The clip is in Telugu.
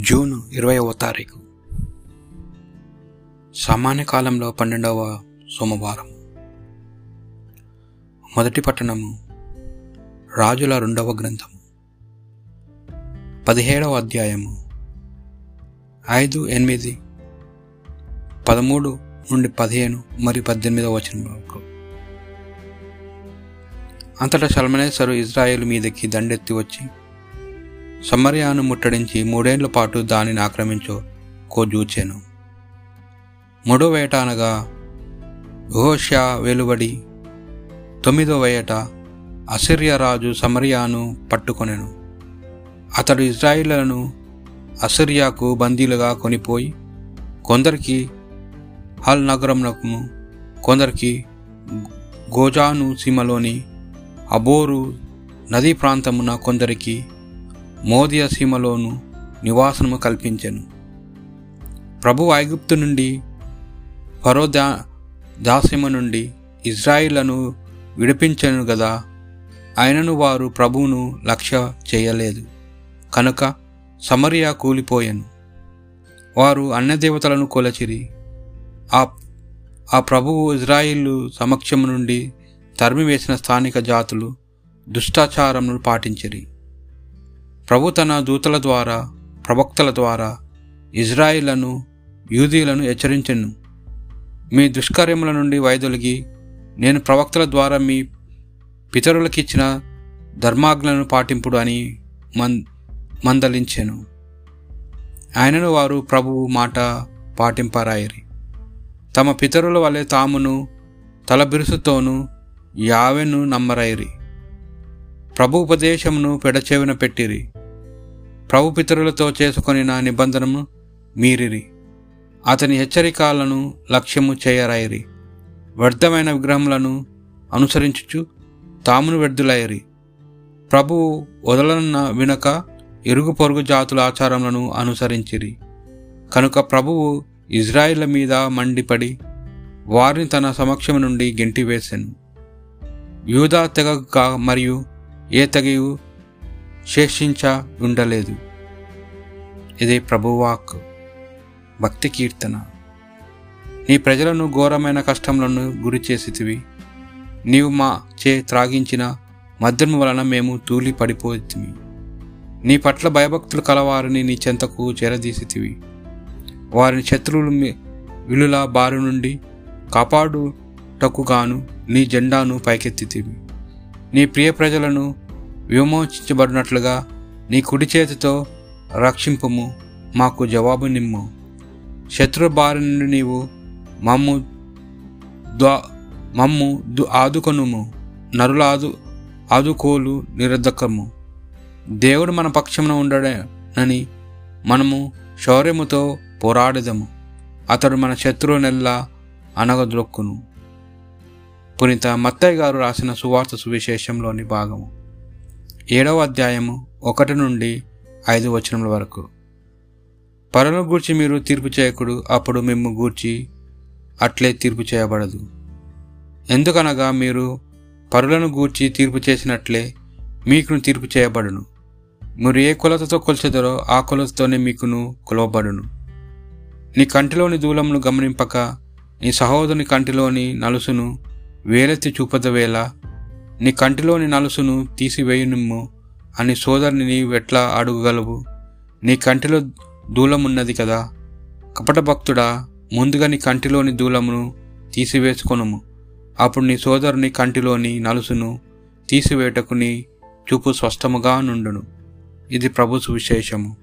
జూన్ ఇరవైవ తారీఖు. సామాన్య కాలంలో పన్నెండవ సోమవారం. మొదటి పట్టణము రాజుల రెండవ గ్రంథము. పదిహేడవ అధ్యాయము ఐదు ఎనిమిది పదమూడు నుండి పదిహేను మరియు పద్దెనిమిదవ వచనం అంతటా సల్మనేశ్వరు ఇజ్రాయేల్ మీదకి దండెత్తి వచ్చి సమర్యాను ముట్టడించి మూడేళ్ళ పాటు దానిని ఆక్రమించో కోజూచాను. మూడో వేట అనగా యెహోషా వెలువడి. తొమ్మిదో వేట అసిరియరాజు సమరియాను పట్టుకొనెను. అతడు ఇజ్రాయిలను అసిరియాకు బందీలుగా కొనిపోయి కొందరికి హల్ నగరంకు కొందరికి గోజాను సీమలోని అబోరు నదీ ప్రాంతమున కొందరికి మోదియ సీమలోను నివాసము కల్పించెను. ప్రభు ఐగుప్తు నుండి ఫరో దా దాసీమ నుండి ఇజ్రాయిలను విడిపించను గదా ఆయనను వారు ప్రభువును లక్ష్య చేయలేదు. కనుక సమరియా కూలిపోయాను. వారు అన్నదేవతలను కొలచిరి. ఆ ఆ ప్రభువు ఇజ్రాయిలు సమక్షము నుండి తరిమివేసిన స్థానిక జాతులు దుష్టాచారమును పాటించిరి. ప్రభు తన దూతల ద్వారా ప్రవక్తల ద్వారా ఇజ్రాయిలను యూదీలను హెచ్చరించెను. మీ దుష్కార్యముల నుండి వైదొలిగి నేను ప్రవక్తల ద్వారా మీ పితరులకిచ్చిన ధర్మాజ్ఞలను పాటింపుడు అని మన్ మందలించాను. ఆయనను వారు ప్రభువు మాట పాటింపరాయిరి. తమ పితరుల వలె తామును తలబిరుసుతోనూ యావెను నమ్మరైరి ప్రభు ఉపదేశమును పెడచెవిన పెట్టిరి. ప్రభు పితరులతో నా నిబంధనము మీరిరి. అతని హెచ్చరికలను లక్ష్యము చేయరాయిరి. వ్యర్థమైన విగ్రహములను అనుసరించుచు తామును వ్యర్థులయ్యరి. ప్రభువు వదలన్న వినక ఇరుగు పొరుగు జాతుల ఆచారములను అనుసరించిరి. కనుక ప్రభువు ఇజ్రాయిల మీద మండిపడి వారిని తన సమక్షము నుండి గెంటివేశాను యూదా తెగ మరియు ఏ శేషించ ఉండలేదు. ఇది ప్రభువాక్ భక్తి కీర్తన. నీ ప్రజలను ఘోరమైన కష్టములను గురి చేసితివి. నీవు మా చే త్రాగించిన మద్యము వలన మేము తూలి పడిపోతివి నీ పట్ల భయభక్తులు కలవారిని నీ చెంతకు చేరదీసితివి. వారిని శత్రువులు విలుల బారి నుండి కాపాడుటకుగాను నీ జెండాను పైకెత్తితివి. నీ ప్రియ ప్రజలను విమోచించబడినట్లుగా నీ కుడి చేతితో రక్షింపము మాకు జవాబు నిమ్ము. శత్రు బారి నుండి నీవు మమ్ము ద్వా మమ్ము దు ఆదుకొనుము నరుల ఆదు ఆదుకోలు నిరర్ధకము. దేవుడు మన పక్షమున ఉండడనని మనము శౌర్యముతో పోరాడదము. అతడు మన శత్రువునెల్లా అనగదొక్కును పునీత మత్తయ్య గారు రాసిన సువార్త సువిశేషంలోని భాగము. ఏడవ అధ్యాయము ఒకటి నుండి ఐదు వచనముల వరకు. పరను గూర్చి మీరు తీర్పు చేయకుడు అప్పుడు మేము గూర్చి అట్లే తీర్పు చేయబడదు. ఎందుకనగా మీరు పరులను గూర్చి తీర్పు చేసినట్లే మీకును తీర్పు చేయబడును. మీరు ఏ కొలతతో కొలిచెదరో ఆ కొలతతోనే మీకును కొలవబడును. నీ కంటిలోని దూలమును గమనింపక నీ సహోదరుని కంటిలోని నలుసును వేలెత్తి చూపదవేళ నీ కంటిలోని నలుసును తీసివేయునిమ్ము అని సోదరుని నీవు ఎట్లా అడుగగలవు? నీ కంటిలో దూలమున్నది కదా. కపట భక్తుడా ముందుగా నీ కంటిలోని దూలమును తీసివేసుకొనుము. అప్పుడు నీ సోదరుని కంటిలోని నలుసును తీసివేటకు నీ చూపు స్పష్టముగా నుండును. ఇది ప్రభు సువిశేషము.